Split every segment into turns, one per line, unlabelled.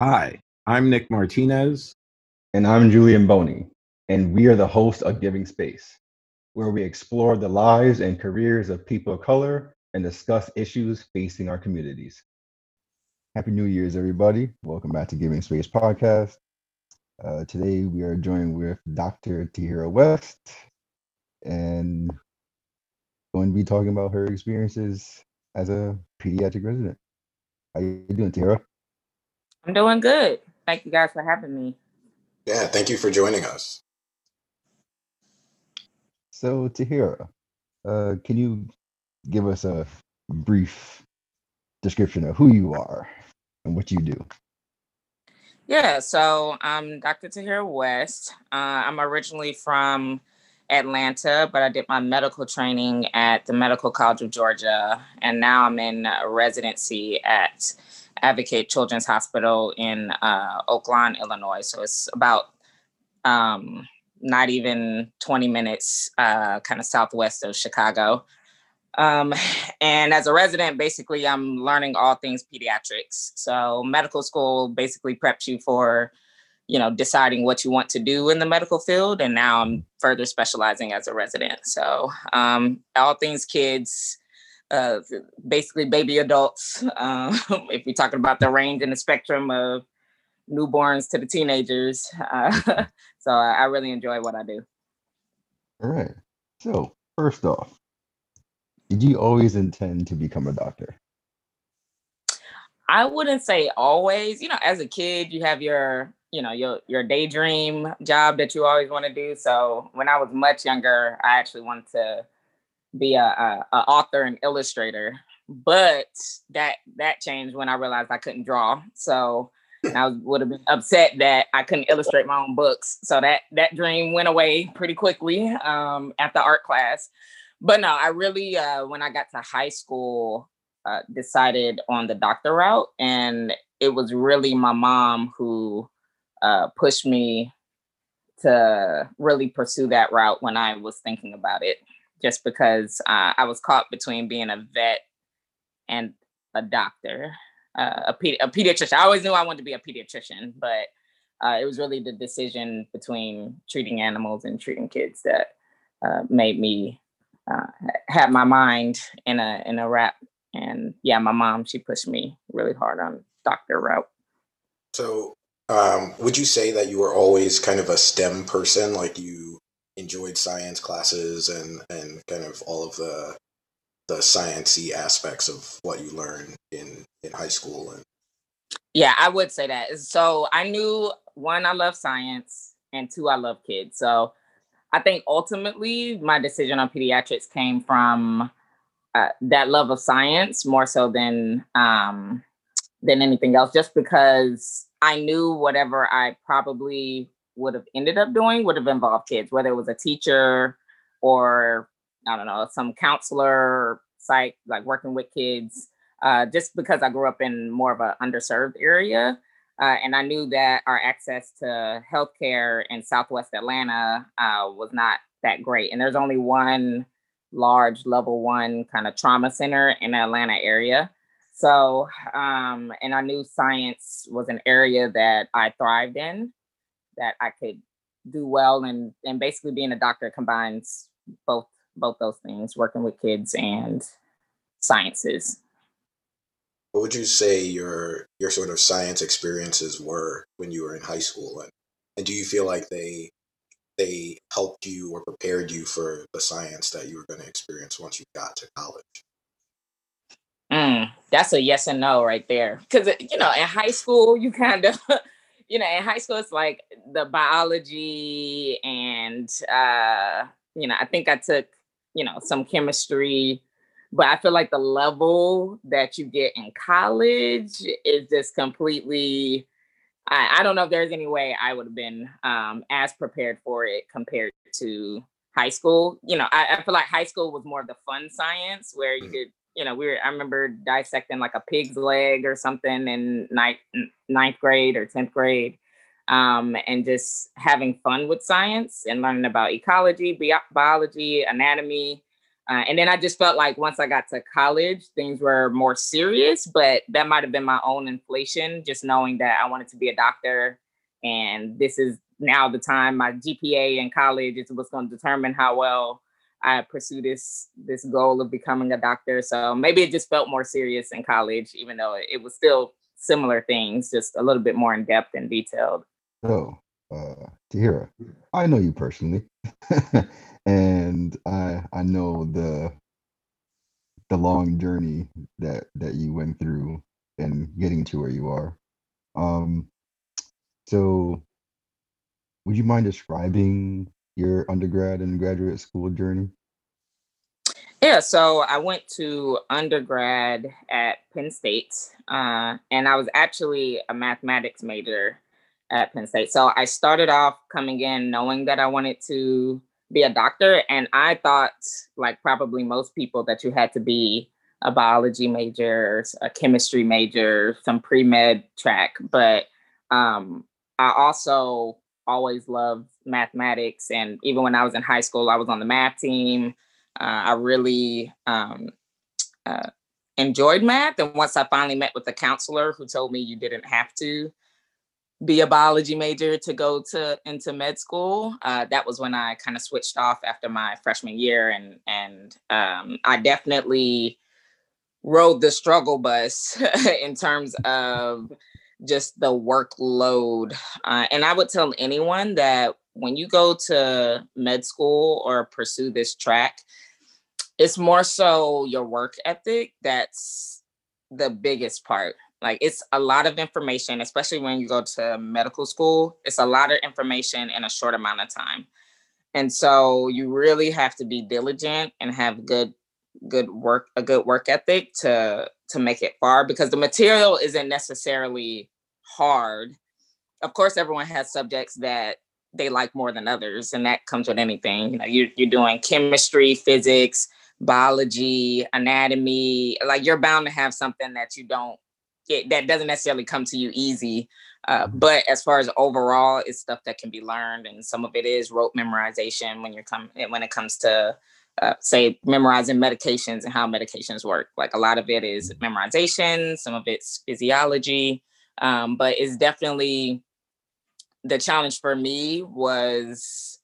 Hi, I'm Nick Martinez.
And I'm Julian Boney, and we are the hosts of Giving Space, where we explore the lives and careers of people of color and discuss issues facing our communities. Happy New Year's, everybody. Welcome back to Giving Space Podcast. Uh, today we are joined with Dr. Tahira West and going to be talking about her experiences as a pediatric resident. How you doing, Tahira?
I'm doing good. Thank you guys for having me.
Yeah, thank you for joining us.
So, Tahira, uh, can you give us a brief description of who you are and what you do?
Yeah, so I'm Dr. Tahira West. Uh, I'm originally from Atlanta, but I did my medical training at the Medical College of Georgia, and now I'm in residency at Advocate Children's Hospital in uh, Oak Lawn, Illinois. So it's about um, not even 20 minutes, uh, kind of southwest of Chicago. Um, and as a resident, basically, I'm learning all things pediatrics. So medical school basically preps you for, you know, deciding what you want to do in the medical field. And now I'm further specializing as a resident. So um, all things kids, uh, basically baby adults. Um, if we're talking about the range and the spectrum of newborns to the teenagers. Uh, so I, I really enjoy what I do.
All right. So first off, did you always intend to become a doctor?
I wouldn't say always. You know, as a kid, you have your, you know, your your daydream job that you always want to do. So when I was much younger, I actually wanted to be a, a, a author and illustrator. But that that changed when I realized I couldn't draw. So I would have been upset that I couldn't illustrate my own books. So that that dream went away pretty quickly um, after art class. But no, I really uh, when I got to high school uh, decided on the doctor route, and it was really my mom who uh, pushed me to really pursue that route when I was thinking about it. Just because uh, I was caught between being a vet and a doctor uh, a, a pediatrician. I always knew I wanted to be a pediatrician, but uh, it was really the decision between treating animals and treating kids that uh, made me uh, have my mind in a in a wrap. And yeah, my mom she pushed me really hard on doctor route.
So, um, would you say that you were always kind of a STEM person, like you enjoyed science classes and and kind of all of the the sciency aspects of what you learn in in high school and
yeah i would say that. So i knew one i love science and two i love kids. So i think ultimately my decision on pediatrics came from uh, that love of science more so than um, than anything else just because i knew whatever i probably would have ended up doing would have involved kids whether it was a teacher or I don't know, some counselor, psych, like working with kids, uh, just because I grew up in more of an underserved area. Uh, and I knew that our access to healthcare in Southwest Atlanta uh, was not that great. And there's only one large level one kind of trauma center in the Atlanta area. So, um, and I knew science was an area that I thrived in, that I could do well. And, and basically being a doctor combines both both those things, working with kids and sciences.
What would you say your your sort of science experiences were when you were in high school, and and do you feel like they they helped you or prepared you for the science that you were going to experience once you got to college?
Mm, that's a yes and no right there. Because you know, in high school, you kind of, you know, in high school, it's like the biology and, uh, you know, I think I took you know, some chemistry. But I feel like the level that you get in college is just completely. I, I don't know if there's any way I would have been um, as prepared for it compared to high school. You know, I, I, feel like high school was more of the fun science where you mm. could, you know, we were, I remember dissecting like a pig's leg or something in ninth, ninth grade or 10th grade um, and just having fun with science and learning about ecology, bi- biology, anatomy. Uh, and then I just felt like once I got to college, things were more serious, but that might have been my own inflation, just knowing that I wanted to be a doctor. And this is now the time my GPA in college is what's going to determine how well I pursue this this goal of becoming a doctor. So maybe it just felt more serious in college, even though it was still similar things, just a little bit more in depth and detailed.
So, uh, Tahira, I know you personally, and I I know the the long journey that that you went through and getting to where you are. Um, so, would you mind describing your undergrad and graduate school journey?
Yeah, so I went to undergrad at Penn State, uh, and I was actually a mathematics major at Penn State. So I started off coming in knowing that I wanted to be a doctor, and I thought, like probably most people, that you had to be a biology major, a chemistry major, some pre med track. But um, I also always loved mathematics. And even when I was in high school, I was on the math team. Uh, I really um, uh, enjoyed math. And once I finally met with the counselor who told me you didn't have to be a biology major to go to into med school, uh, that was when I kind of switched off after my freshman year. And and um, I definitely rode the struggle bus in terms of just the workload. Uh, and I would tell anyone that when you go to med school or pursue this track, it's more so your work ethic that's the biggest part. Like it's a lot of information, especially when you go to medical school. It's a lot of information in a short amount of time. And so you really have to be diligent and have good good work a good work ethic to to make it far because the material isn't necessarily hard. Of course, everyone has subjects that they like more than others, and that comes with anything. You know, you're, you're doing chemistry, physics, biology, anatomy. Like you're bound to have something that you don't get that doesn't necessarily come to you easy. Uh, mm-hmm. but as far as overall, it's stuff that can be learned, and some of it is rote memorization when you're come when it comes to uh, say memorizing medications and how medications work. Like a lot of it is memorization, some of it's physiology, um, but it's definitely the challenge for me was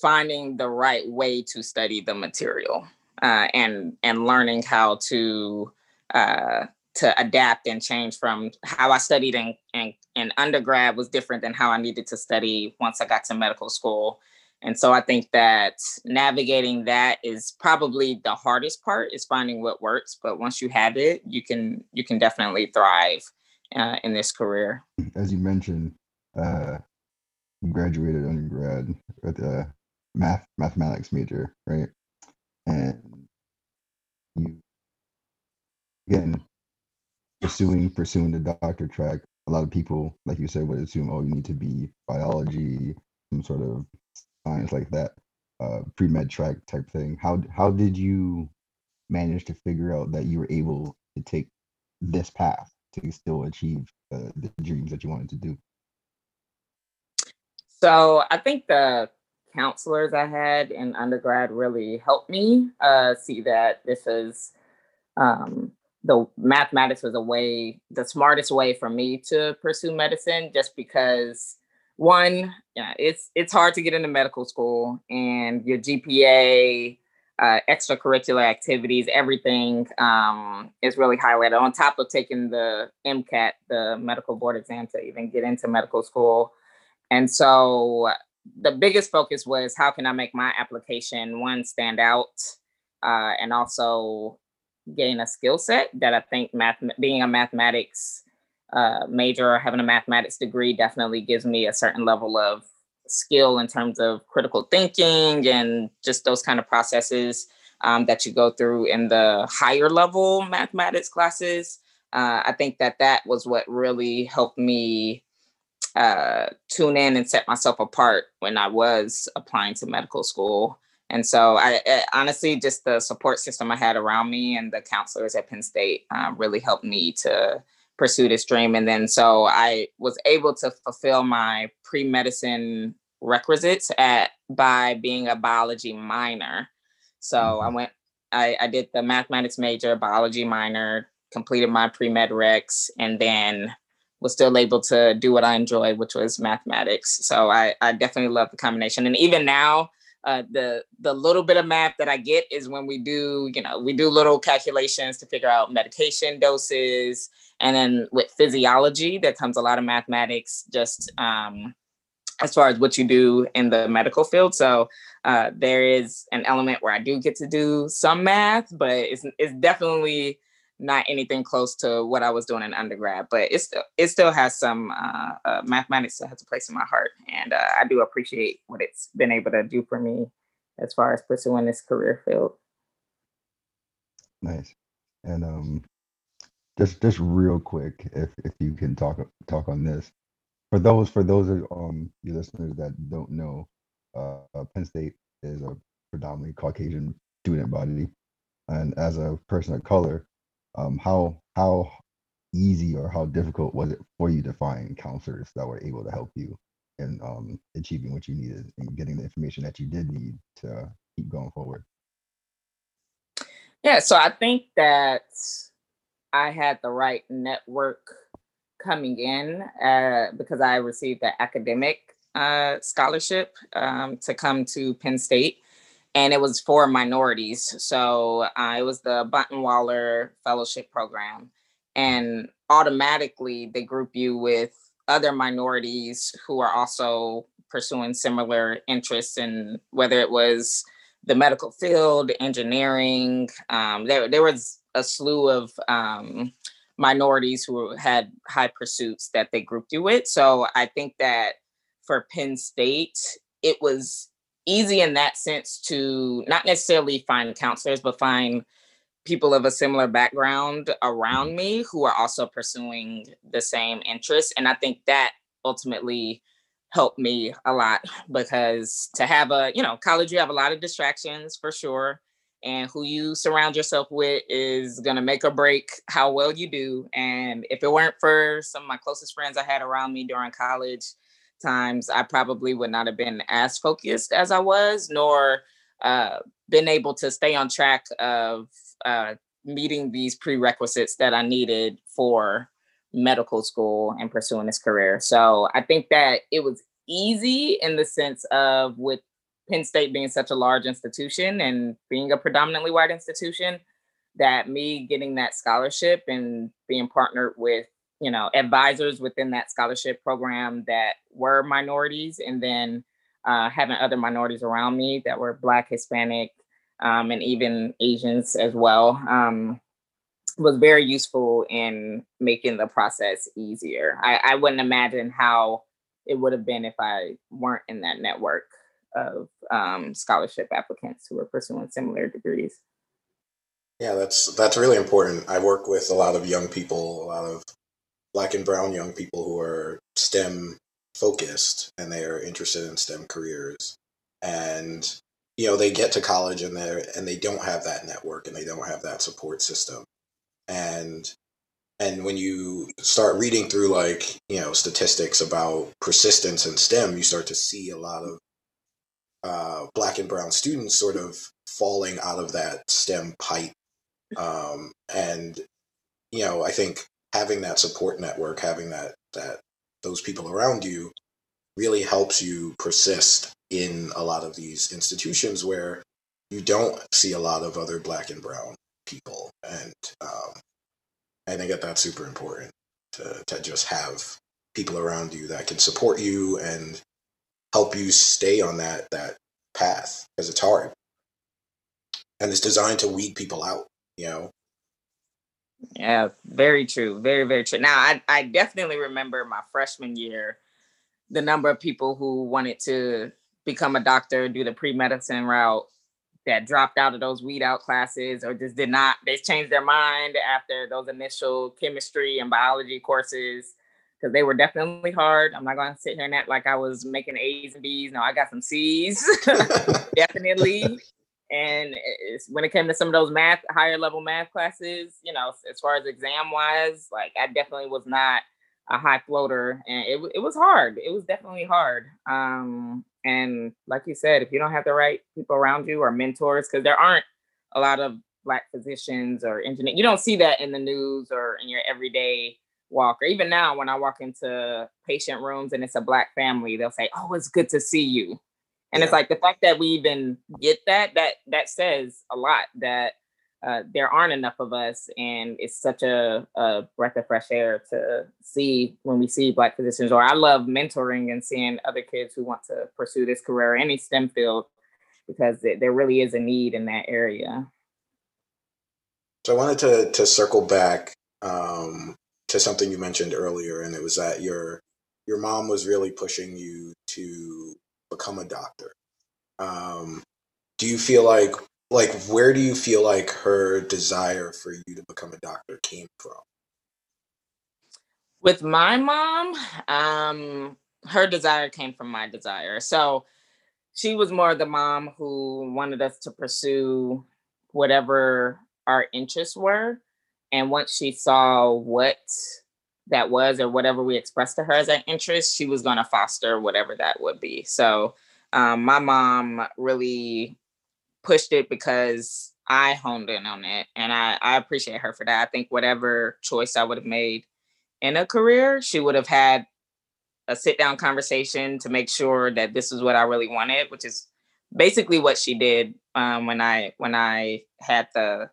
finding the right way to study the material uh, and and learning how to uh, to adapt and change from how I studied in, in, in undergrad was different than how I needed to study once I got to medical school. And so I think that navigating that is probably the hardest part is finding what works. But once you have it, you can you can definitely thrive uh, in this career.
As you mentioned, uh, graduated undergrad with a math mathematics major, right? And you again pursuing pursuing the doctor track. A lot of people, like you said, would assume, oh, you need to be biology, some sort of science like that, uh, pre med track type thing. How how did you manage to figure out that you were able to take this path to still achieve uh, the dreams that you wanted to do?
So I think the counselors I had in undergrad really helped me uh, see that this is um, the mathematics was a way, the smartest way for me to pursue medicine, just because one, yeah, it's it's hard to get into medical school, and your GPA, uh, extracurricular activities, everything um, is really highlighted. On top of taking the MCAT, the medical board exam, to even get into medical school, and so the biggest focus was how can I make my application one stand out, uh, and also gain a skill set that I think math being a mathematics major or having a mathematics degree definitely gives me a certain level of skill in terms of critical thinking and just those kind of processes um, that you go through in the higher level mathematics classes. Uh, I think that that was what really helped me uh, tune in and set myself apart when I was applying to medical school. And so, I, I, honestly, just the support system I had around me and the counselors at Penn State uh, really helped me to pursue this dream. And then so I was able to fulfill my pre-medicine requisites at by being a biology minor. So mm-hmm. I went, I, I did the mathematics major, biology minor, completed my pre-med recs, and then was still able to do what I enjoyed, which was mathematics. So I, I definitely love the combination. And even now, uh, the the little bit of math that I get is when we do, you know, we do little calculations to figure out medication doses, and then with physiology, there comes a lot of mathematics, just um, as far as what you do in the medical field. So uh, there is an element where I do get to do some math, but it's it's definitely not anything close to what I was doing in undergrad, but it still it still has some uh, uh, mathematics that has a place in my heart, and uh, I do appreciate what it's been able to do for me as far as pursuing this career field.
Nice, and um, just just real quick, if if you can talk talk on this, for those for those of um your listeners that don't know, uh, Penn State is a predominantly Caucasian student body, and as a person of color um, how how easy or how difficult was it for you to find counselors that were able to help you in um, achieving what you needed and getting the information that you did need to keep going forward?
Yeah, so I think that I had the right network coming in uh, because I received the academic uh, scholarship um, to come to Penn State and it was for minorities. So uh, it was the Bunton-Waller Fellowship Program. And automatically they group you with other minorities who are also pursuing similar interests in whether it was the medical field, engineering. Um, there, there was a slew of um, minorities who had high pursuits that they grouped you with. So I think that for Penn State, it was easy in that sense to not necessarily find counselors, but find people of a similar background around me who are also pursuing the same interests. And I think that ultimately helped me a lot because to have a, you know, college, you have a lot of distractions for sure. And who you surround yourself with is going to make or break how well you do. And if it weren't for some of my closest friends I had around me during college, times I probably would not have been as focused as I was, nor uh, been able to stay on track of uh, meeting these prerequisites that I needed for medical school and pursuing this career. So I think that it was easy in the sense of with Penn State being such a large institution and being a predominantly white institution, that me getting that scholarship and being partnered with you know advisors within that scholarship program that were minorities and then uh, having other minorities around me that were black hispanic um, and even asians as well um, was very useful in making the process easier. I, I wouldn't imagine how it would have been if i weren't in that network of um, scholarship applicants who were pursuing similar degrees.
Yeah that's that's really important. I work with a lot of young people a lot of black and brown young people who are STEM focused and they are interested in STEM careers. And you know, they get to college and they and they don't have that network and they don't have that support system. And and when you start reading through like, you know, statistics about persistence in STEM, you start to see a lot of uh, black and brown students sort of falling out of that STEM pipe. Um, and, you know, I think having that support network, having that that those people around you really helps you persist in a lot of these institutions where you don't see a lot of other black and brown people. And um, i think that that's super important to, to just have people around you that can support you and help you stay on that that path because it's hard. And it's designed to weed people out you know
yeah, very true. Very, very true. Now, I, I definitely remember my freshman year, the number of people who wanted to become a doctor, do the pre medicine route that dropped out of those weed out classes or just did not, they changed their mind after those initial chemistry and biology courses because they were definitely hard. I'm not going to sit here and act like I was making A's and B's. No, I got some C's, definitely. And when it came to some of those math, higher level math classes, you know, as far as exam wise, like I definitely was not a high floater, and it it was hard. It was definitely hard. Um, and like you said, if you don't have the right people around you or mentors, because there aren't a lot of black physicians or engineers, you don't see that in the news or in your everyday walk. Or even now, when I walk into patient rooms and it's a black family, they'll say, "Oh, it's good to see you." And yeah. it's like the fact that we even get that that that says a lot that uh, there aren't enough of us, and it's such a, a, breath of fresh air to see when we see Black physicians. Or I love mentoring and seeing other kids who want to pursue this career, any STEM field, because it, there really is a need in that area.
So I wanted to to circle back um, to something you mentioned earlier, and it was that your your mom was really pushing you to become a doctor. Um, do you feel like like where do you feel like her desire for you to become a doctor came from?
With my mom um her desire came from my desire. So she was more the mom who wanted us to pursue whatever our interests were. And once she saw what that was or whatever we expressed to her as an interest she was going to foster whatever that would be so um, my mom really pushed it because I honed in on it. And I, I appreciate her for that. I think whatever choice I would have made in a career, she would have had a sit down conversation to make sure that this is what I really wanted, which is basically what she did um, when I when I had the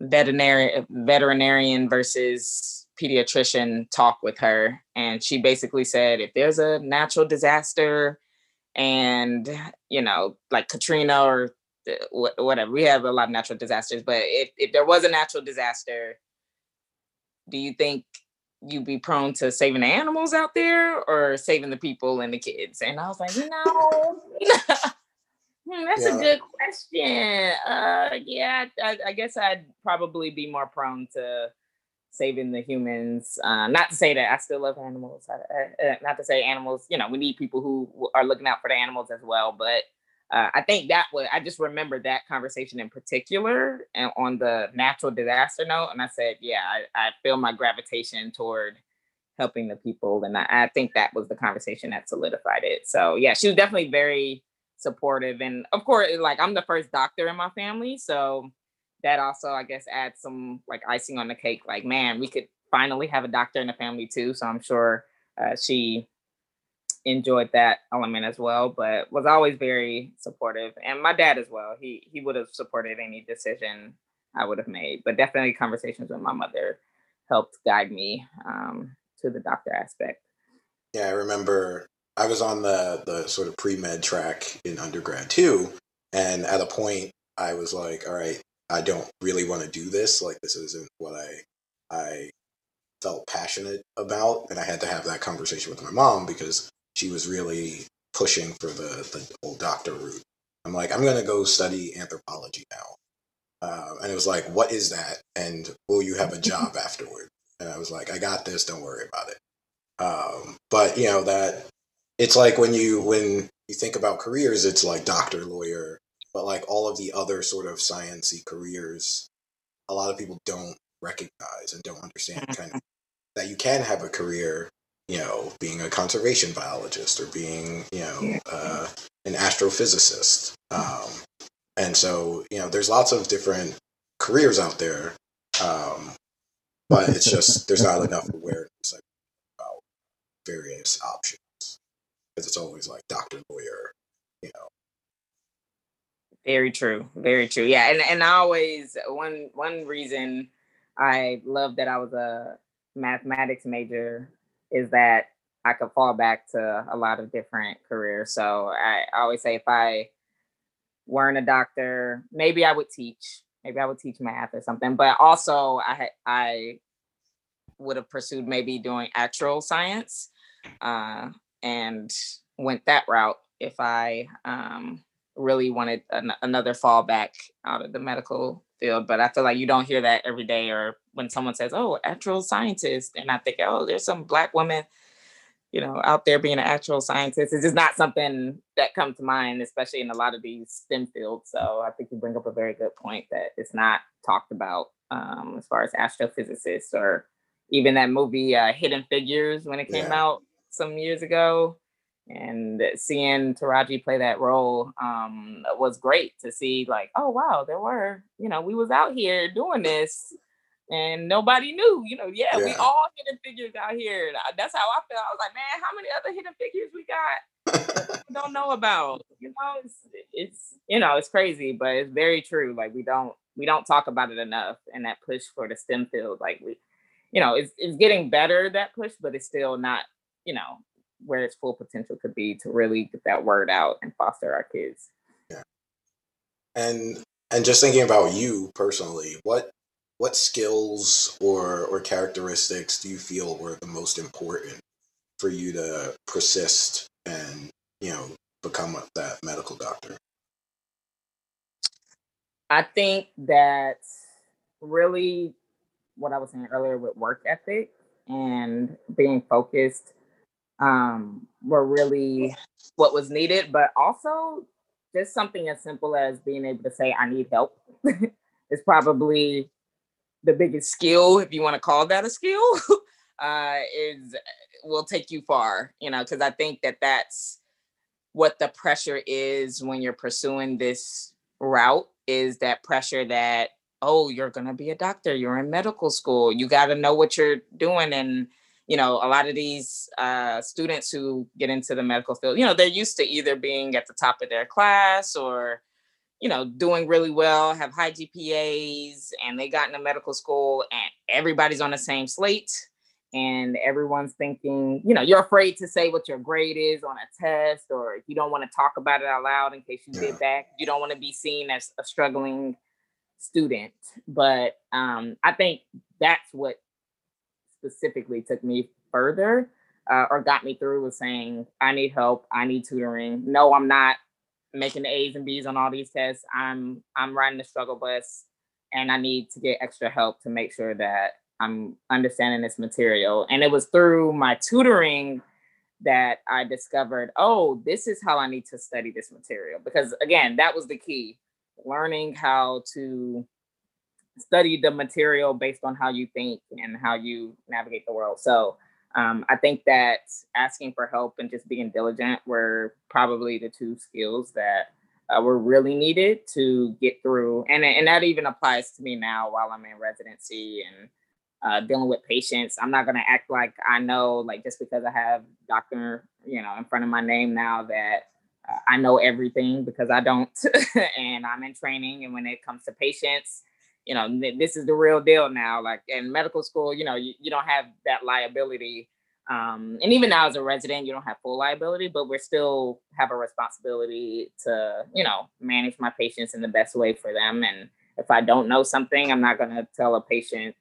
veterinary veterinarian versus pediatrician talk with her and she basically said if there's a natural disaster and you know like katrina or whatever. We have a lot of natural disasters, but if, if there was a natural disaster, do you think you'd be prone to saving the animals out there or saving the people and the kids? And I was like, no. hmm, that's yeah. a good question. Uh, yeah, I, I, guess I'd probably be more prone to saving the humans. Uh, not to say that I still love animals. I, uh, not to say animals. You know, we need people who are looking out for the animals as well, but uh, I think that was I just remember that conversation in particular and on the natural disaster note, and I said, yeah, I, I feel my gravitation toward helping the people, and I, I, think that was the conversation that solidified it. So yeah, she was definitely very supportive, and of course, like I'm the first doctor in my family, so that also I guess adds some like icing on the cake. Like, man, we could finally have a doctor in the family too. So I'm sure uh, she enjoyed that element as well, but was always very supportive. And my dad as well. He he would have supported any decision I would have made, but definitely conversations with my mother helped guide me um, to the doctor aspect.
Yeah, I remember I was on the the sort of pre med track in undergrad too, and at a point I was like, all right, I don't really want to do this. Like this isn't what I I felt passionate about, and I had to have that conversation with my mom because she was really pushing for the, the old doctor route. I'm like, I'm going to go study anthropology now. Uh, and it was like, what is that? And will you have a job afterward? And I was like, I got this. Don't worry about it. Um, but you know that it's like when you when you think about careers, it's like doctor, lawyer, but like all of the other sort of sciency careers, a lot of people don't recognize and don't understand kind of that you can have a career you know, being a conservation biologist or being, you know, uh, an astrophysicist. Um, and so, you know, there's lots of different careers out there, um, but it's just there's not enough awareness about various options because it's always like doctor, lawyer, you know.
Very true. Very true. Yeah, and and I always one one reason I love that I was a mathematics major is that I could fall back to a lot of different careers. So I, always say if I weren't a doctor, maybe I would teach. Maybe I would teach math or something. But also I I would have pursued maybe doing actual science uh, and went that route if I um, really wanted an, another fallback out of the medical field. But I feel like you don't hear that every day or when someone says, "Oh, actual scientist," and I think, "Oh, there's some black woman, you know, out there being an actual scientist." It's just not something that comes to mind, especially in a lot of these STEM fields. So I think you bring up a very good point that it's not talked about um, as far as astrophysicists or even that movie uh, Hidden Figures when it came
Yeah.
out some years ago, and seeing Taraji play that role um, was great to see. Like, oh wow, there were you know we was out here doing this. And nobody knew, you know. Yeah, we all hidden figures out here. That's how I felt. I was like, man, how many other hidden figures we got? we don't know about. You know, it's it's you know it's crazy, but it's very true. Like we don't we don't talk about it enough, and that push for the STEM field, like we, you know, it's it's getting better that push, but it's still not you know where its full potential could be to really get that word out and foster our kids. Yeah.
and and just thinking about you personally, what what skills or or characteristics do you feel were the most important for you to persist and you know become a- that medical doctor?
I think that really what I was saying earlier with work ethic and being focused um, were really what was needed, but also just something as simple as being able to say, I need help is probably the biggest skill, if you want to call that a skill, uh, is will take you far, you know, because I think that that's what the pressure is when you're pursuing this route is that pressure that oh you're going to be a doctor you're in medical school you got to know what you're doing and you know a lot of these uh, students who get into the medical field you know they're used to either being at the top of their class or you know doing really well have high gpas and they got into medical school and everybody's on the same slate and everyone's thinking, you know, you're afraid to say what your grade is on a test, or if you don't want to talk about it out loud in case you
Yeah.
did back, you don't want to be seen as a struggling student. But um, I think that's what specifically took me further uh, or got me through was saying, I need help, I need tutoring. No, I'm not making the A's and B's on all these tests. I'm I'm riding the struggle bus and I need to get extra help to make sure that I'm understanding this material. And it was through my tutoring that I discovered, oh, this is how I need to study this material. Because again, that was the key learning how to study the material based on how you think and how you navigate the world. So um, I think that asking for help and just being diligent were probably the two skills that uh, were really needed to get through. And, and that even applies to me now while I'm in residency and uh, dealing with patients. I'm not going to act like I know, like just because I have doctor, you know, in front of my name now that uh, I know everything because I don't. and I'm in training. And when it comes to patients, you know, this is the real deal now. Like in medical school, you know, you, you don't have that liability. Um, and even now as a resident, you don't have full liability, but we're still have a responsibility to, you know, manage my patients in the best way for them. And if I don't know something, I'm not going to tell a patient,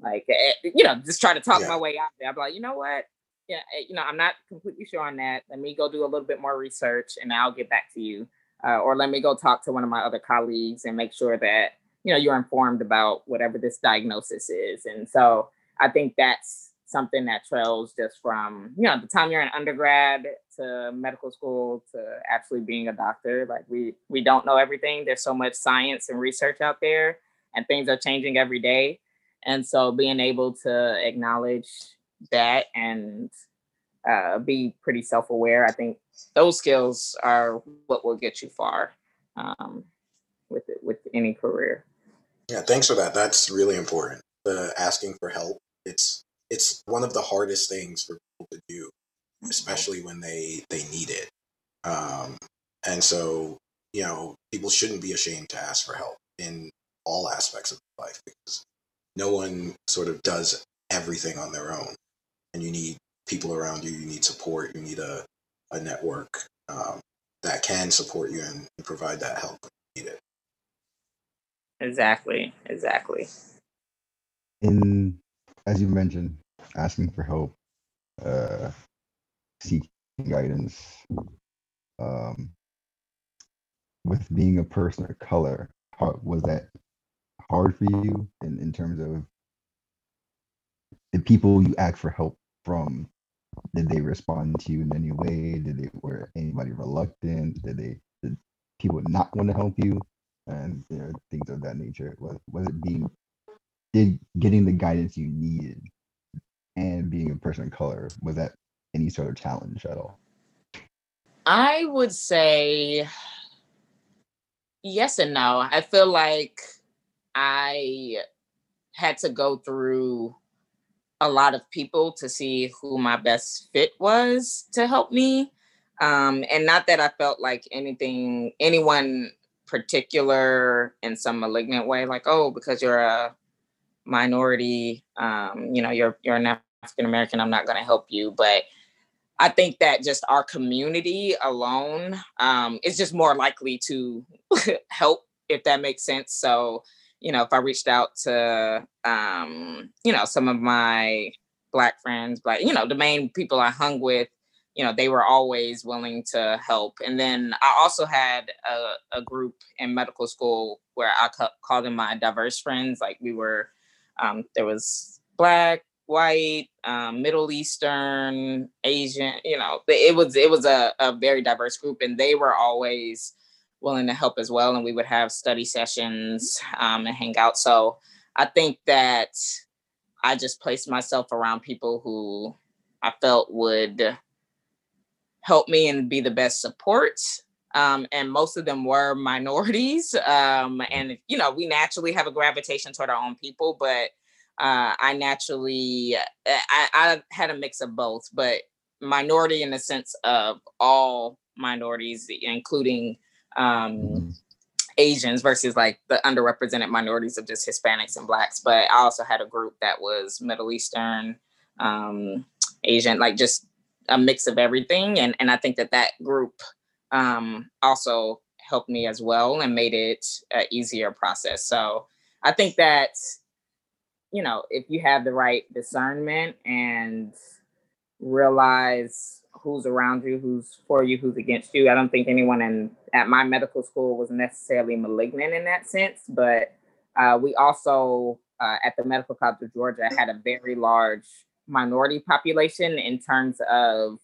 like, eh, you know, just try to talk
Yeah.
my way out there. I'm like, you know what? Yeah, eh, you know, I'm not completely sure on that. Let me go do a little bit more research and I'll get back to you. Uh, or let me go talk to one of my other colleagues and make sure that you know you're informed about whatever this diagnosis is. And so i think that's something that trails just from you know the time you're an undergrad to medical school to actually being a doctor. Like we we don't know everything. There's so much science and research out there and things are changing every day. And so being able to acknowledge that and uh, be pretty self-aware i think those skills are what will get you far um, with it, with any career
Yeah, thanks for that. That's really important. The asking for help. It's it's one of the hardest things for people to do, especially when they they need it. Um, and so you know, people shouldn't be ashamed to ask for help in all aspects of life because no one sort of does everything on their own, and you need people around you. You need support. You need a a network um, that can support you and, and provide that help when you need it.
Exactly exactly.
In as you mentioned asking for help uh seeking guidance um with being a person of color how was that hard for you in, in terms of the people you ask for help from? Did they respond to you in any way? Did they were anybody reluctant? Did they did people not want to help you and you know things of that nature was was it being did getting the guidance you needed and being a person of color was that any sort of challenge at all?
I would say yes and no. I feel like I had to go through a lot of people to see who my best fit was to help me. Um, and not that I felt like anything, anyone particular in some malignant way, like, oh, because you're a minority, um, you know, you're you're an African American, I'm not gonna help you. But I think that just our community alone um, is just more likely to help, if that makes sense. So, you know, if I reached out to, um, you know, some of my Black friends, but you know, the main people I hung with, you know, they were always willing to help. And then I also had a, a group in medical school where I ca- called them my diverse friends. Like we were, um, there was Black, white, um, Middle Eastern, Asian, you know, it was it was a, a very diverse group and they were always willing to help as well. And we would have study sessions um, and hang out. So I think that I just placed myself around people who I felt would help me and be the best support. Um, and most of them were minorities. Um, and, you know, we naturally have a gravitation toward our own people, but uh, I naturally uh, I, I had a mix of both, but minority in the sense of all minorities, including um, mm-hmm. Asians versus like the underrepresented minorities of just Hispanics and blacks. But I also had a group that was Middle Eastern, um, Asian, like just a mix of everything. And and I think that that group um, also helped me as well and made it an easier process. So I think that you know, if you have the right discernment and realize who's around you, who's for you, who's against you. I don't think anyone in at my medical school was necessarily malignant in that sense, but uh, we also uh, at the Medical College of Georgia had a very large minority population in terms of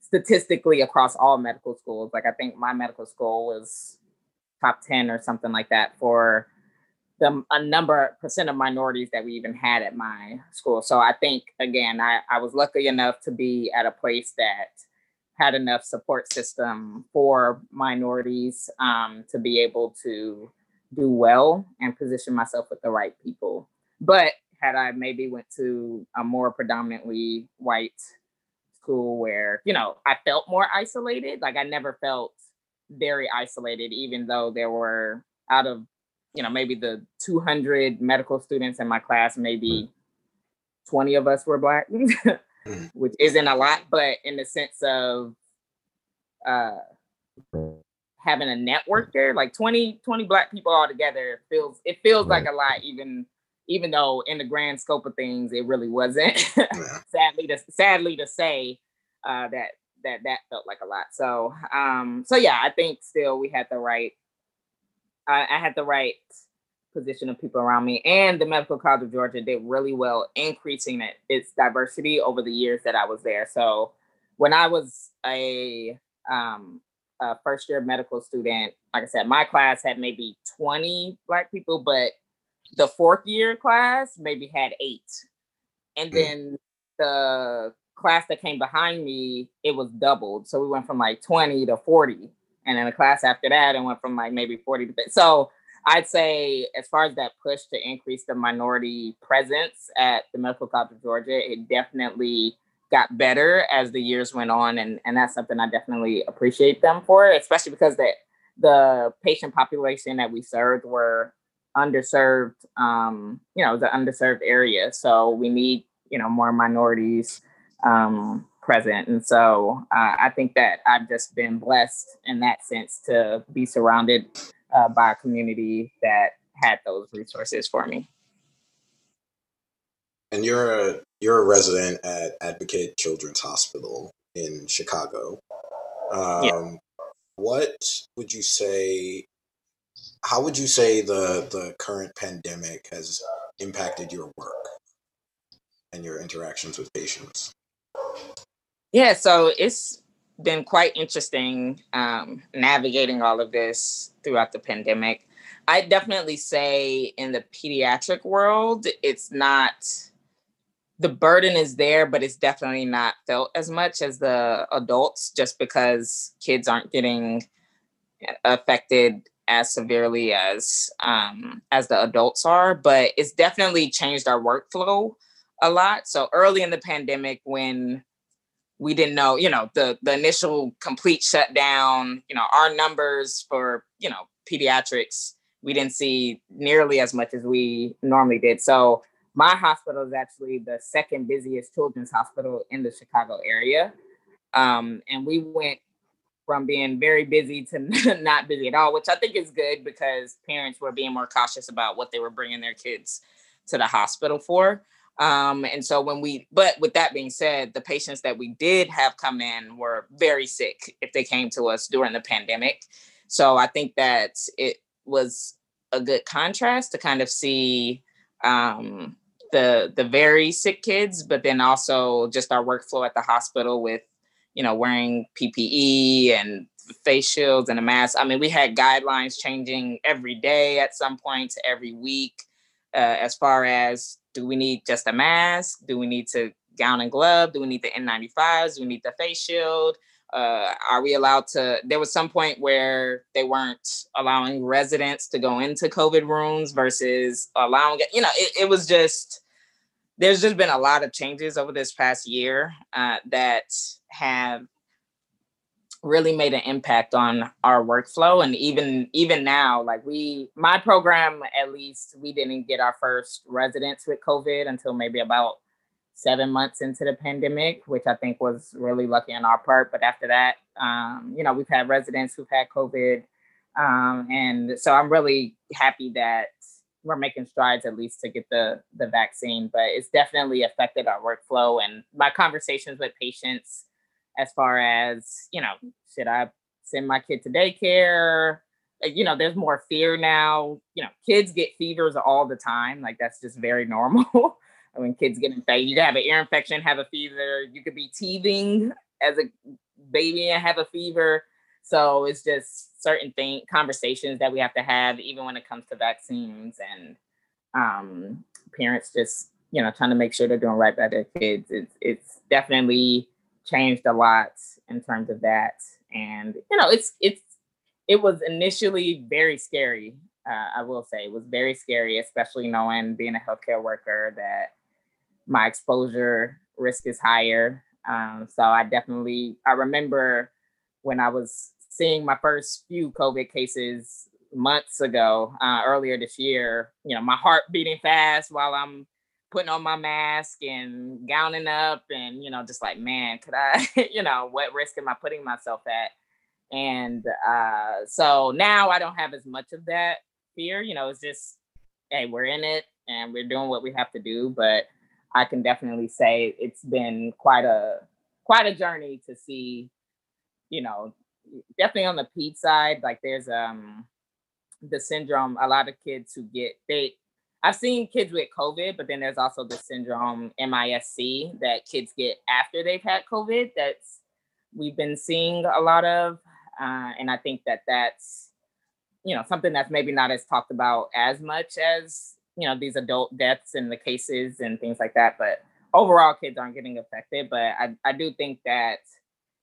statistically across all medical schools. Like I think my medical school was top 10 or something like that for the a number percent of minorities that we even had at my school. So I think again, I, I was lucky enough to be at a place that had enough support system for minorities um, to be able to do well and position myself with the right people. But had I maybe went to a more predominantly white school where, you know, I felt more isolated, like I never felt very isolated, even though there were out of you know, maybe the 200 medical students in my class, maybe 20 of us were black, mm. which isn't a lot, but in the sense of uh, having a network there, like 20, 20 black people all together feels, it feels like a lot, even, even though in the grand scope of things, it really wasn't sadly to, sadly to say uh, that, that, that felt like a lot. So, um, so yeah, I think still we had the right I, I had the right position of people around me, and the Medical College of Georgia did really well increasing it, its diversity over the years that I was there. So when I was a, um, a first year medical student, like I said, my class had maybe 20 Black people, but the fourth year class maybe had eight. And hmm. then the class that came behind me, it was doubled. So we went from like 20 to 40 and then the class after that it went from like maybe 40 to 50. so i'd say as far as that push to increase the minority presence at the medical college of georgia it definitely got better as the years went on and, and that's something i definitely appreciate them for especially because that the patient population that we served were underserved um, you know the underserved area so we need you know more minorities um, present. And so uh, I think that I've just been blessed in that sense to be surrounded uh, by a community that had those resources for me.
And you're a you're a resident at Advocate Children's Hospital in Chicago. Um, yeah. What would you say? How would you say the the current pandemic has impacted your work and your interactions with patients?
Yeah, so it's been quite interesting um, navigating all of this throughout the pandemic. I definitely say in the pediatric world, it's not the burden is there, but it's definitely not felt as much as the adults just because kids aren't getting affected as severely as um, as the adults are. But it's definitely changed our workflow a lot. So early in the pandemic, when we didn't know, you know, the the initial complete shutdown, you know, our numbers for you know pediatrics, we didn't see nearly as much as we normally did. So my hospital is actually the second busiest children's hospital in the Chicago area. Um, and we went from being very busy to not busy at all, which I think is good because parents were being more cautious about what they were bringing their kids to the hospital for. Um, and so when we, but with that being said, the patients that we did have come in were very sick if they came to us during the pandemic. So I think that it was a good contrast to kind of see um, the the very sick kids, but then also just our workflow at the hospital with, you know, wearing PPE and face shields and a mask. I mean, we had guidelines changing every day at some points, every week, uh, as far as do we need just a mask? Do we need to gown and glove? Do we need the N95s? Do we need the face shield? uh, are we allowed to there was some point where they weren't allowing residents to go into covid rooms versus allowing you know it, it was just there's just been a lot of changes over this past year uh, that have really made an impact on our workflow and even even now like we my program at least we didn't get our first residents with covid until maybe about seven months into the pandemic, which I think was really lucky on our part. But after that, um, you know, we've had residents who've had COVID. Um, and so I'm really happy that we're making strides at least to get the the vaccine, but it's definitely affected our workflow and my conversations with patients as far as, you know, should I send my kid to daycare? You know, there's more fear now. You know, kids get fevers all the time. Like that's just very normal. when kids get infected. You have an ear infection, have a fever. You could be teething as a baby and have a fever. So it's just certain thing conversations that we have to have, even when it comes to vaccines and um, parents just you know trying to make sure they're doing right by their kids. It's it's definitely changed a lot in terms of that, and you know it's it's it was initially very scary. Uh, I will say it was very scary, especially knowing being a healthcare worker that my exposure risk is higher. Um, so I definitely I remember when I was seeing my first few COVID cases months ago, uh, earlier this year. You know, my heart beating fast while I'm putting on my mask and gowning up, and you know, just like, man, could I, you know, what risk am I putting myself at? And uh, so now I don't have as much of that fear. You know, it's just, hey, we're in it and we're doing what we have to do, but I can definitely say it's been quite a quite a journey to see, you know, definitely on the ped side, like there's um the syndrome, a lot of kids who get they I've seen kids with COVID, but then there's also the syndrome MISC that kids get after they've had COVID. That's we've been seeing a lot of, uh, and I think that that's you know something that's maybe not as talked about as much as you know these adult deaths and the cases and things like that but overall kids aren't getting affected but i, I do think that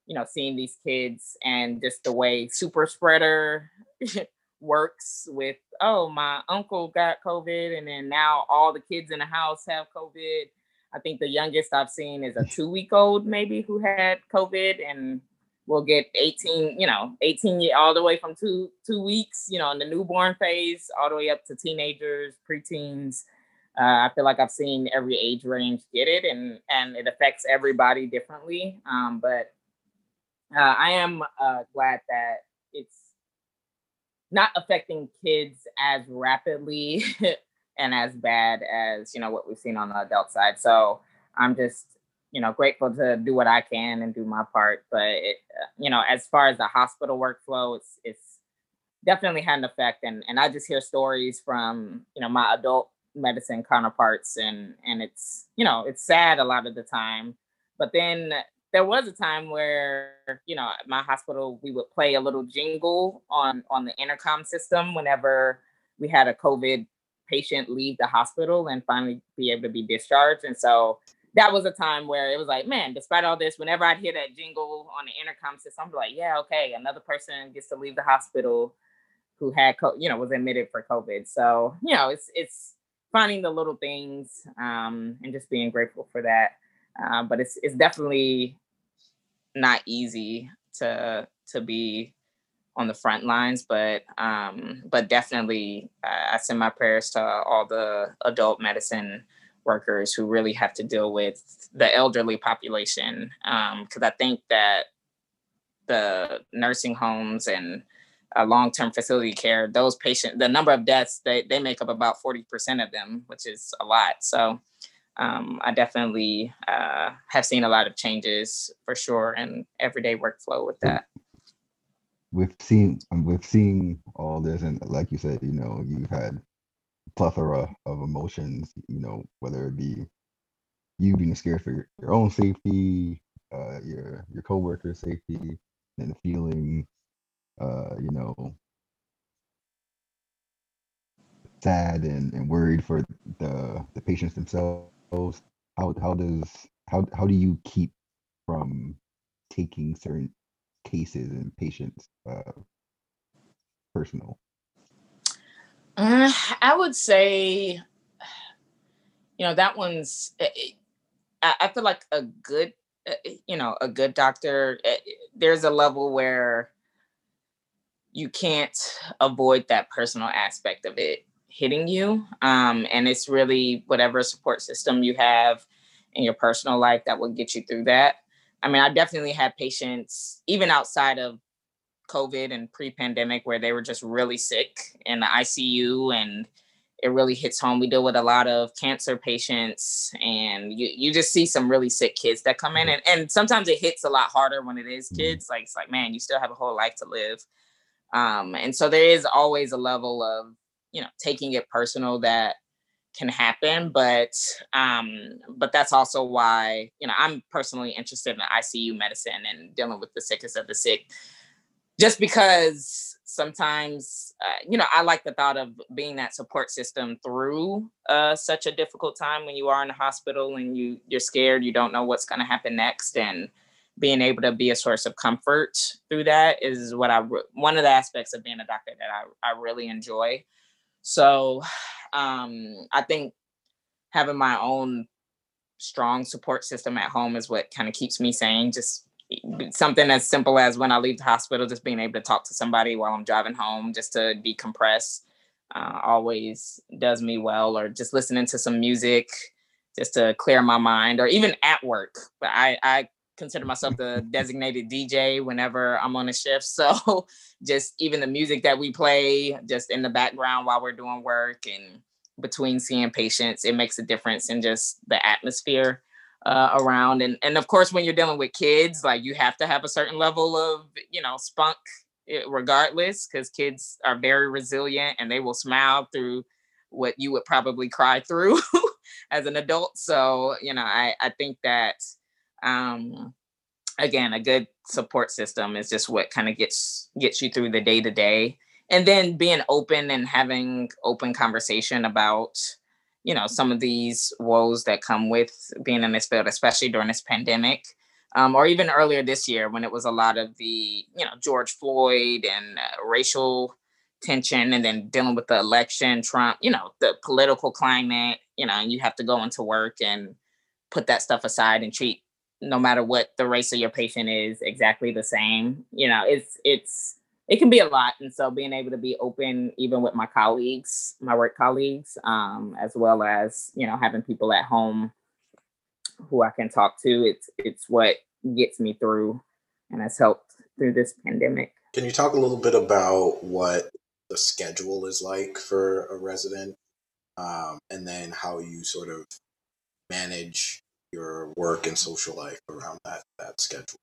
you know seeing these kids and just the way super spreader works with oh my uncle got covid and then now all the kids in the house have covid i think the youngest i've seen is a two week old maybe who had covid and we'll get 18, you know, 18 all the way from two two weeks, you know, in the newborn phase, all the way up to teenagers, preteens. Uh, I feel like I've seen every age range get it, and and it affects everybody differently. Um, but uh, I am uh, glad that it's not affecting kids as rapidly and as bad as you know what we've seen on the adult side. So I'm just you know grateful to do what I can and do my part. But it, uh, you know, as far as the hospital workflow, it's it's definitely had an effect. And and I just hear stories from you know my adult medicine counterparts, and and it's you know it's sad a lot of the time. But then there was a time where you know my hospital we would play a little jingle on on the intercom system whenever we had a COVID patient leave the hospital and finally be able to be discharged. And so that was a time where it was like, man, despite all this, whenever I'd hear that jingle on the intercom system, I'm like, yeah, okay, another person gets to leave the hospital who had, co- you know, was admitted for COVID. So, you know, it's it's finding the little things um, and just being grateful for that. Uh, but it's it's definitely not easy to to be on the front lines, but um, but definitely uh, I send my prayers to all the adult medicine workers who really have to deal with the elderly population because um, I think that the nursing homes and uh, long-term facility care, those patients, the number of deaths, they, they make up about 40% of them, which is a lot. So um, I definitely uh, have seen a lot of changes for sure in everyday workflow with that.
We've seen, we've seen all this, and like you said, you know, you've had plethora of emotions, you know, whether it be you being scared for your, your own safety, uh, your your coworkers' safety, and feeling, uh, you know, sad and, and worried for the the patients themselves. How how does how how do you keep from taking certain cases and patients uh, personal?
Uh, I would say, you know, that one's. Eh, eh, I, feel like a good, eh, you know, a good doctor. There's a level where you can't avoid that personal aspect of it hitting you, um, and it's really whatever support system you have in your personal life that will get you through that. I mean, I definitely had patients, even outside of COVID and pre-pandemic where they were just really sick in the ICU and it really hits home. We deal with a lot of cancer patients and you, you just see some really sick kids that come in and, and sometimes it hits a lot harder when it is kids. Like it's like, man, you still have a whole life to live. Um, and so there is always a level of, you know, taking it personal that can happen, but um, but that's also why, you know, I'm personally interested in ICU medicine and dealing with the sickest of the sick just because sometimes uh, you know i like the thought of being that support system through uh, such a difficult time when you are in the hospital and you you're scared you don't know what's going to happen next and being able to be a source of comfort through that is what i one of the aspects of being a doctor that i, I really enjoy so um, i think having my own strong support system at home is what kind of keeps me sane just something as simple as when I leave the hospital, just being able to talk to somebody while I'm driving home, just to decompress, uh, always does me well. Or just listening to some music, just to clear my mind, or even at work. But I, I consider myself the designated DJ whenever I'm on a shift. So just even the music that we play, just in the background while we're doing work and between seeing patients, it makes a difference in just the atmosphere uh, around and and of course when you're dealing with kids like you have to have a certain level of you know spunk eh, regardless because kids are very resilient and they will smile through what you would probably cry through as an adult so you know i i think that um again a good support system is just what kind of gets gets you through the day to day. And then being open and having open conversation about you know some of these woes that come with being in this field especially during this pandemic um, or even earlier this year when it was a lot of the you know george floyd and uh, racial tension and then dealing with the election trump you know the political climate you know and you have to go into work and put that stuff aside and treat no matter what the race of your patient is exactly the same. You know it's it's it can be a lot. And so being able to be open even with my colleagues my work colleagues um, as well as you know having people at home who i can talk to it's it's what gets me through and has helped through this pandemic.
Can you talk a little bit about what the schedule is like for a resident um, and then how you sort of manage your work and social life around that that schedule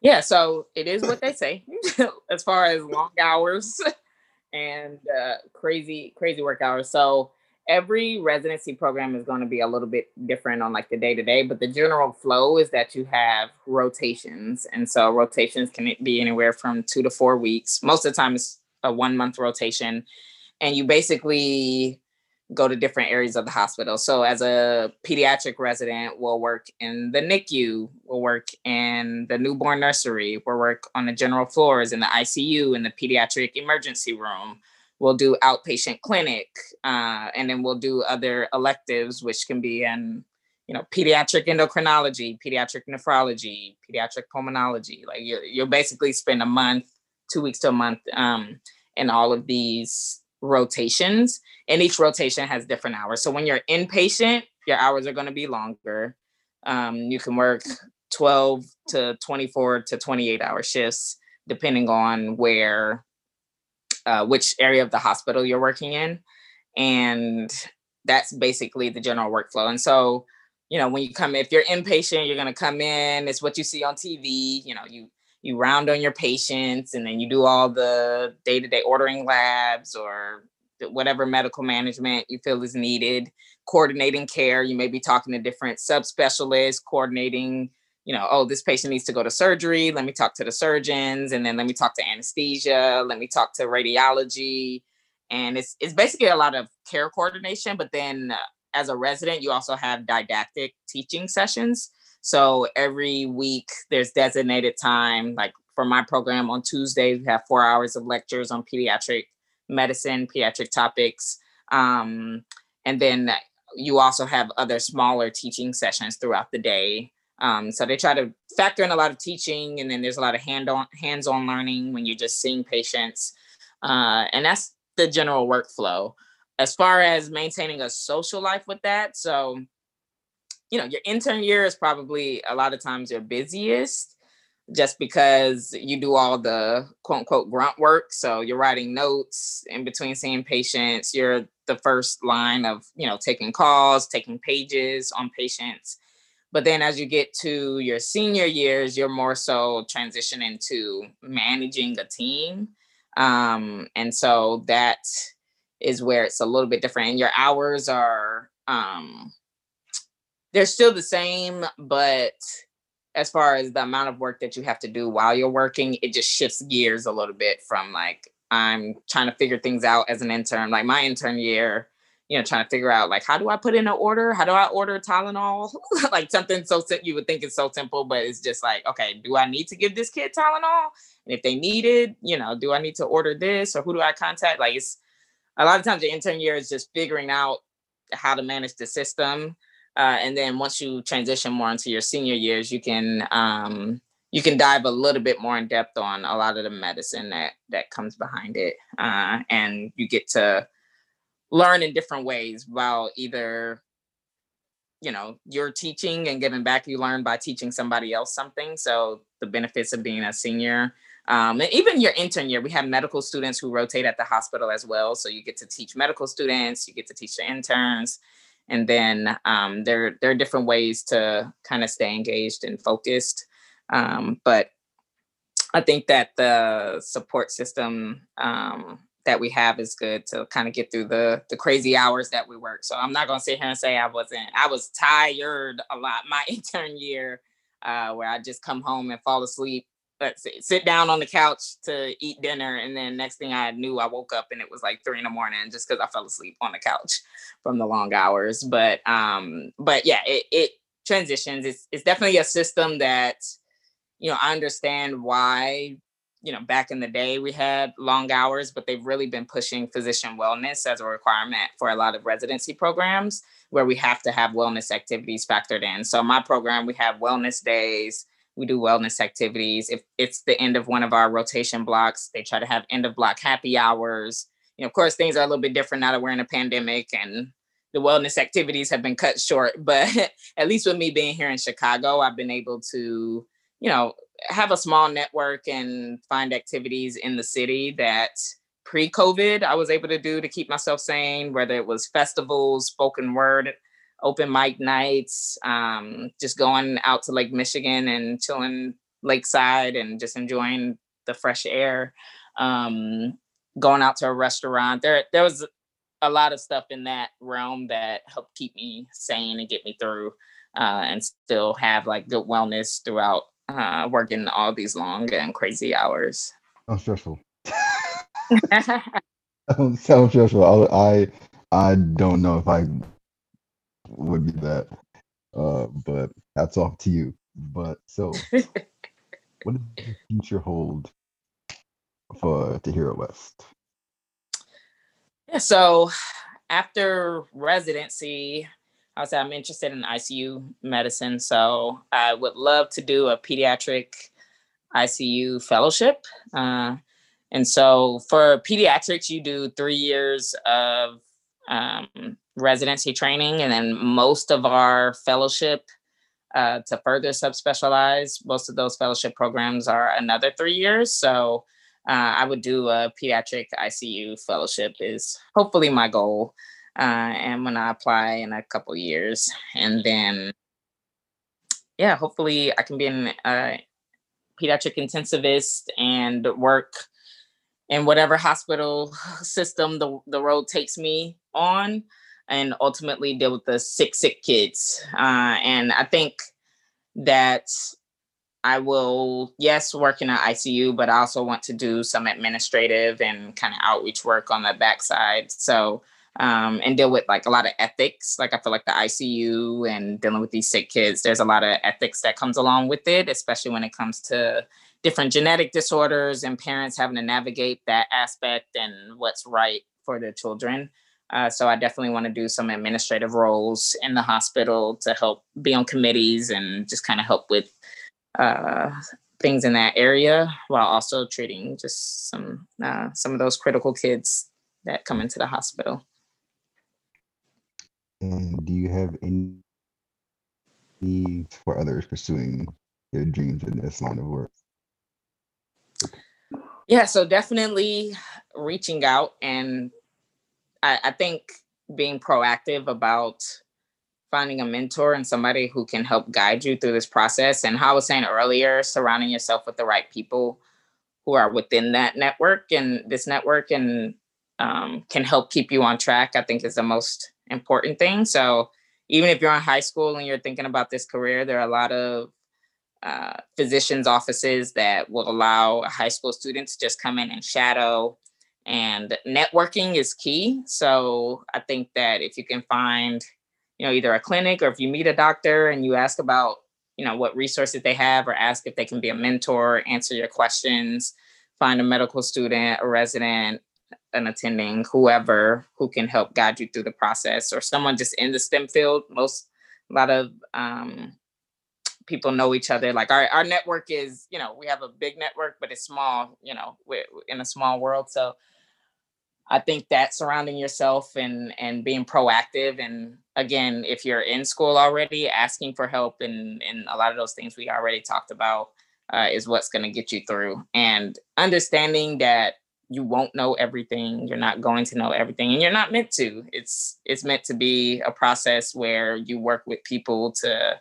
yeah, so it is what they say as far as long hours and uh, crazy, crazy work hours. So every residency program is going to be a little bit different on like the day to day, but the general flow is that you have rotations. And so rotations can be anywhere from two to four weeks. Most of the time, it's a one month rotation. And you basically go to different areas of the hospital. So as a pediatric resident, we'll work in the NICU, we'll work in the newborn nursery, we'll work on the general floors in the ICU in the pediatric emergency room. We'll do outpatient clinic, uh, and then we'll do other electives, which can be in, you know, pediatric endocrinology, pediatric nephrology, pediatric pulmonology. Like you, you'll basically spend a month, two weeks to a month, um, in all of these rotations and each rotation has different hours. So when you're inpatient, your hours are going to be longer. Um, you can work 12 to 24 to 28 hour shifts, depending on where, uh, which area of the hospital you're working in. And that's basically the general workflow. And so, you know, when you come, if you're inpatient, you're going to come in, it's what you see on TV, you know, you, you round on your patients and then you do all the day-to-day ordering labs or whatever medical management you feel is needed, coordinating care. You may be talking to different subspecialists, coordinating, you know, oh, this patient needs to go to surgery. Let me talk to the surgeons, and then let me talk to anesthesia. Let me talk to radiology, and it's it's basically a lot of care coordination. But then, uh, as a resident, you also have didactic teaching sessions. So every week there's designated time, like for my program on Tuesdays, we have four hours of lectures on pediatric medicine, pediatric topics. Um, and then you also have other smaller teaching sessions throughout the day. Um, so they try to factor in a lot of teaching, and then there's a lot of hand-on, hands-on learning when you're just seeing patients, uh, and that's the general workflow. As far as maintaining a social life with that, so you know, your intern year is probably a lot of times your busiest just because you do all the quote unquote grunt work. So you're writing notes in between seeing patients. You're the first line of, you know, taking calls, taking pages on patients. But then as you get to your senior years, you're more so transitioning to managing a team. Um, and so that is where it's a little bit different. And your hours are um they're still the same, but as far as the amount of work that you have to do while you're working, it just shifts gears a little bit from like I'm trying to figure things out as an intern. Like my intern year, you know, trying to figure out like how do I put in an order? How do I order Tylenol? like something so you would think it's so simple, but it's just like, okay, do I need to give this kid Tylenol? And if they need it, you know, do I need to order this or who do I contact? Like it's a lot of times the intern year is just figuring out how to manage the system uh, and then once you transition more into your senior years, you can um, you can dive a little bit more in depth on a lot of the medicine that that comes behind it, uh, and you get to learn in different ways while either you know you're teaching and giving back you learn by teaching somebody else something. So the benefits of being a senior um, and even your intern year we have medical students who rotate at the hospital as well. So you get to teach medical students you get to teach the interns and then um, there there are different ways to kind of stay engaged and focused. Um, but i think that the support system um, that we have is good to kind of get through the the crazy hours that we work. So i'm not to sit here and say i wasn't i was tired a lot my intern year uh, where i just come home and fall asleep let's see, sit down on the couch to eat dinner. And then next thing I knew, I woke up and it was like three in the morning just because I fell asleep on the couch from the long hours. But um, but yeah, it, it transitions. It's it's definitely a system that, you know, I understand why, you know, back in the day we had long hours, but they've really been pushing physician wellness as a requirement for a lot of residency programs where we have to have wellness activities factored in. So my program, we have wellness days we do wellness activities. If it's the end of one of our rotation blocks, they try to have end of block happy hours. You know, of course, things are a little bit different now that we're in a pandemic and the wellness activities have been cut short. But at least with me being here in Chicago, I've been able to, you know, have a small network and find activities in the city that pre-COVID I was able to do to keep myself sane, whether it was festivals, spoken word open mic nights, um, just going out to Lake Michigan and chilling lakeside and just enjoying the fresh air. Um, going out to a restaurant. There, there was a lot of stuff in that realm that helped keep me sane and get me through, uh, and still have like good wellness throughout uh, working all these long and crazy hours.
Sounds stressful. sounds stressful. I, I don't know if I would be that, uh, but that's off to you. But so, what does the future hold for Tahira West?
Yeah, so after residency, I was I'm interested in ICU medicine, so I would love to do a pediatric ICU fellowship. Uh, and so for pediatrics, you do three years of um, residency training, and then most of our fellowship uh, to further subspecialize, most of those fellowship programs are another three years. So uh, I would do a pediatric ICU fellowship is hopefully my goal. Uh, and when I apply in a couple years, and then yeah, hopefully I can be a uh, pediatric intensivist and work in whatever hospital system the, the road takes me on and ultimately deal with the sick sick kids uh, and i think that i will yes work in an icu but i also want to do some administrative and kind of outreach work on the backside. So um, and deal with like a lot of ethics like i feel like the icu and dealing with these sick kids there's a lot of ethics that comes along with it especially when it comes to different genetic disorders and parents having to navigate that aspect and what's right for their children. Uh, so I definitely want to do some administrative roles in the hospital to help be on committees and just kind of help with uh, things in that area while also treating just some uh, some of those critical kids that come into the hospital.
And do you have any needs for others pursuing their dreams in this line of work?
Yeah, so definitely reaching out and I, I think being proactive about finding a mentor and somebody who can help guide you through this process. And how I was saying earlier, surrounding yourself with the right people who are within that network and this network and um, can help keep you on track, I think is the most important thing. So even if you're in high school and you're thinking about this career, there are a lot of uh, physicians' offices that will allow high school students to just come in and shadow. And networking is key. So I think that if you can find, you know, either a clinic or if you meet a doctor and you ask about, you know, what resources they have or ask if they can be a mentor, answer your questions, find a medical student, a resident, an attending, whoever who can help guide you through the process or someone just in the STEM field. Most, a lot of um, people know each other. Like our, our network is, you know, we have a big network, but it's small, you know, we're in a small world. So I think that surrounding yourself and and being proactive and again, if you're in school already, asking for help and and a lot of those things we already talked about uh, is what's going to get you through. And understanding that you won't know everything, you're not going to know everything, and you're not meant to. It's it's meant to be a process where you work with people to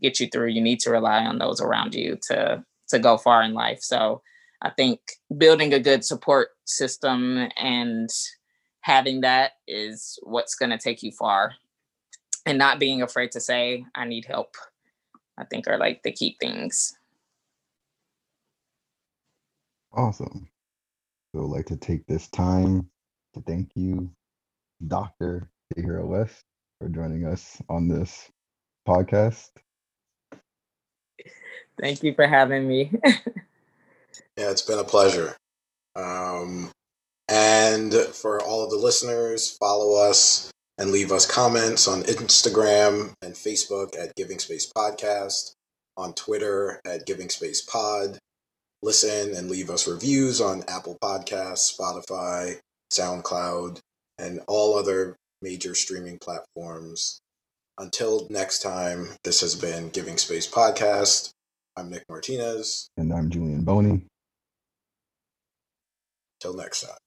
get you through, you need to rely on those around you to to go far in life. So I think building a good support system and having that is what's going to take you far. And not being afraid to say, I need help, I think are like the key things.
Awesome. So I'd like to take this time to thank you, Dr. Tahira West, for joining us on this podcast.
Thank you for having me.
yeah, it's been a pleasure. Um, and for all of the listeners, follow us and leave us comments on Instagram and Facebook at Giving Space Podcast, on Twitter at Giving Space Pod. Listen and leave us reviews on Apple Podcasts, Spotify, SoundCloud, and all other major streaming platforms. Until next time, this has been Giving Space Podcast. I'm Nick Martinez.
And I'm Julian Boney.
Till next time.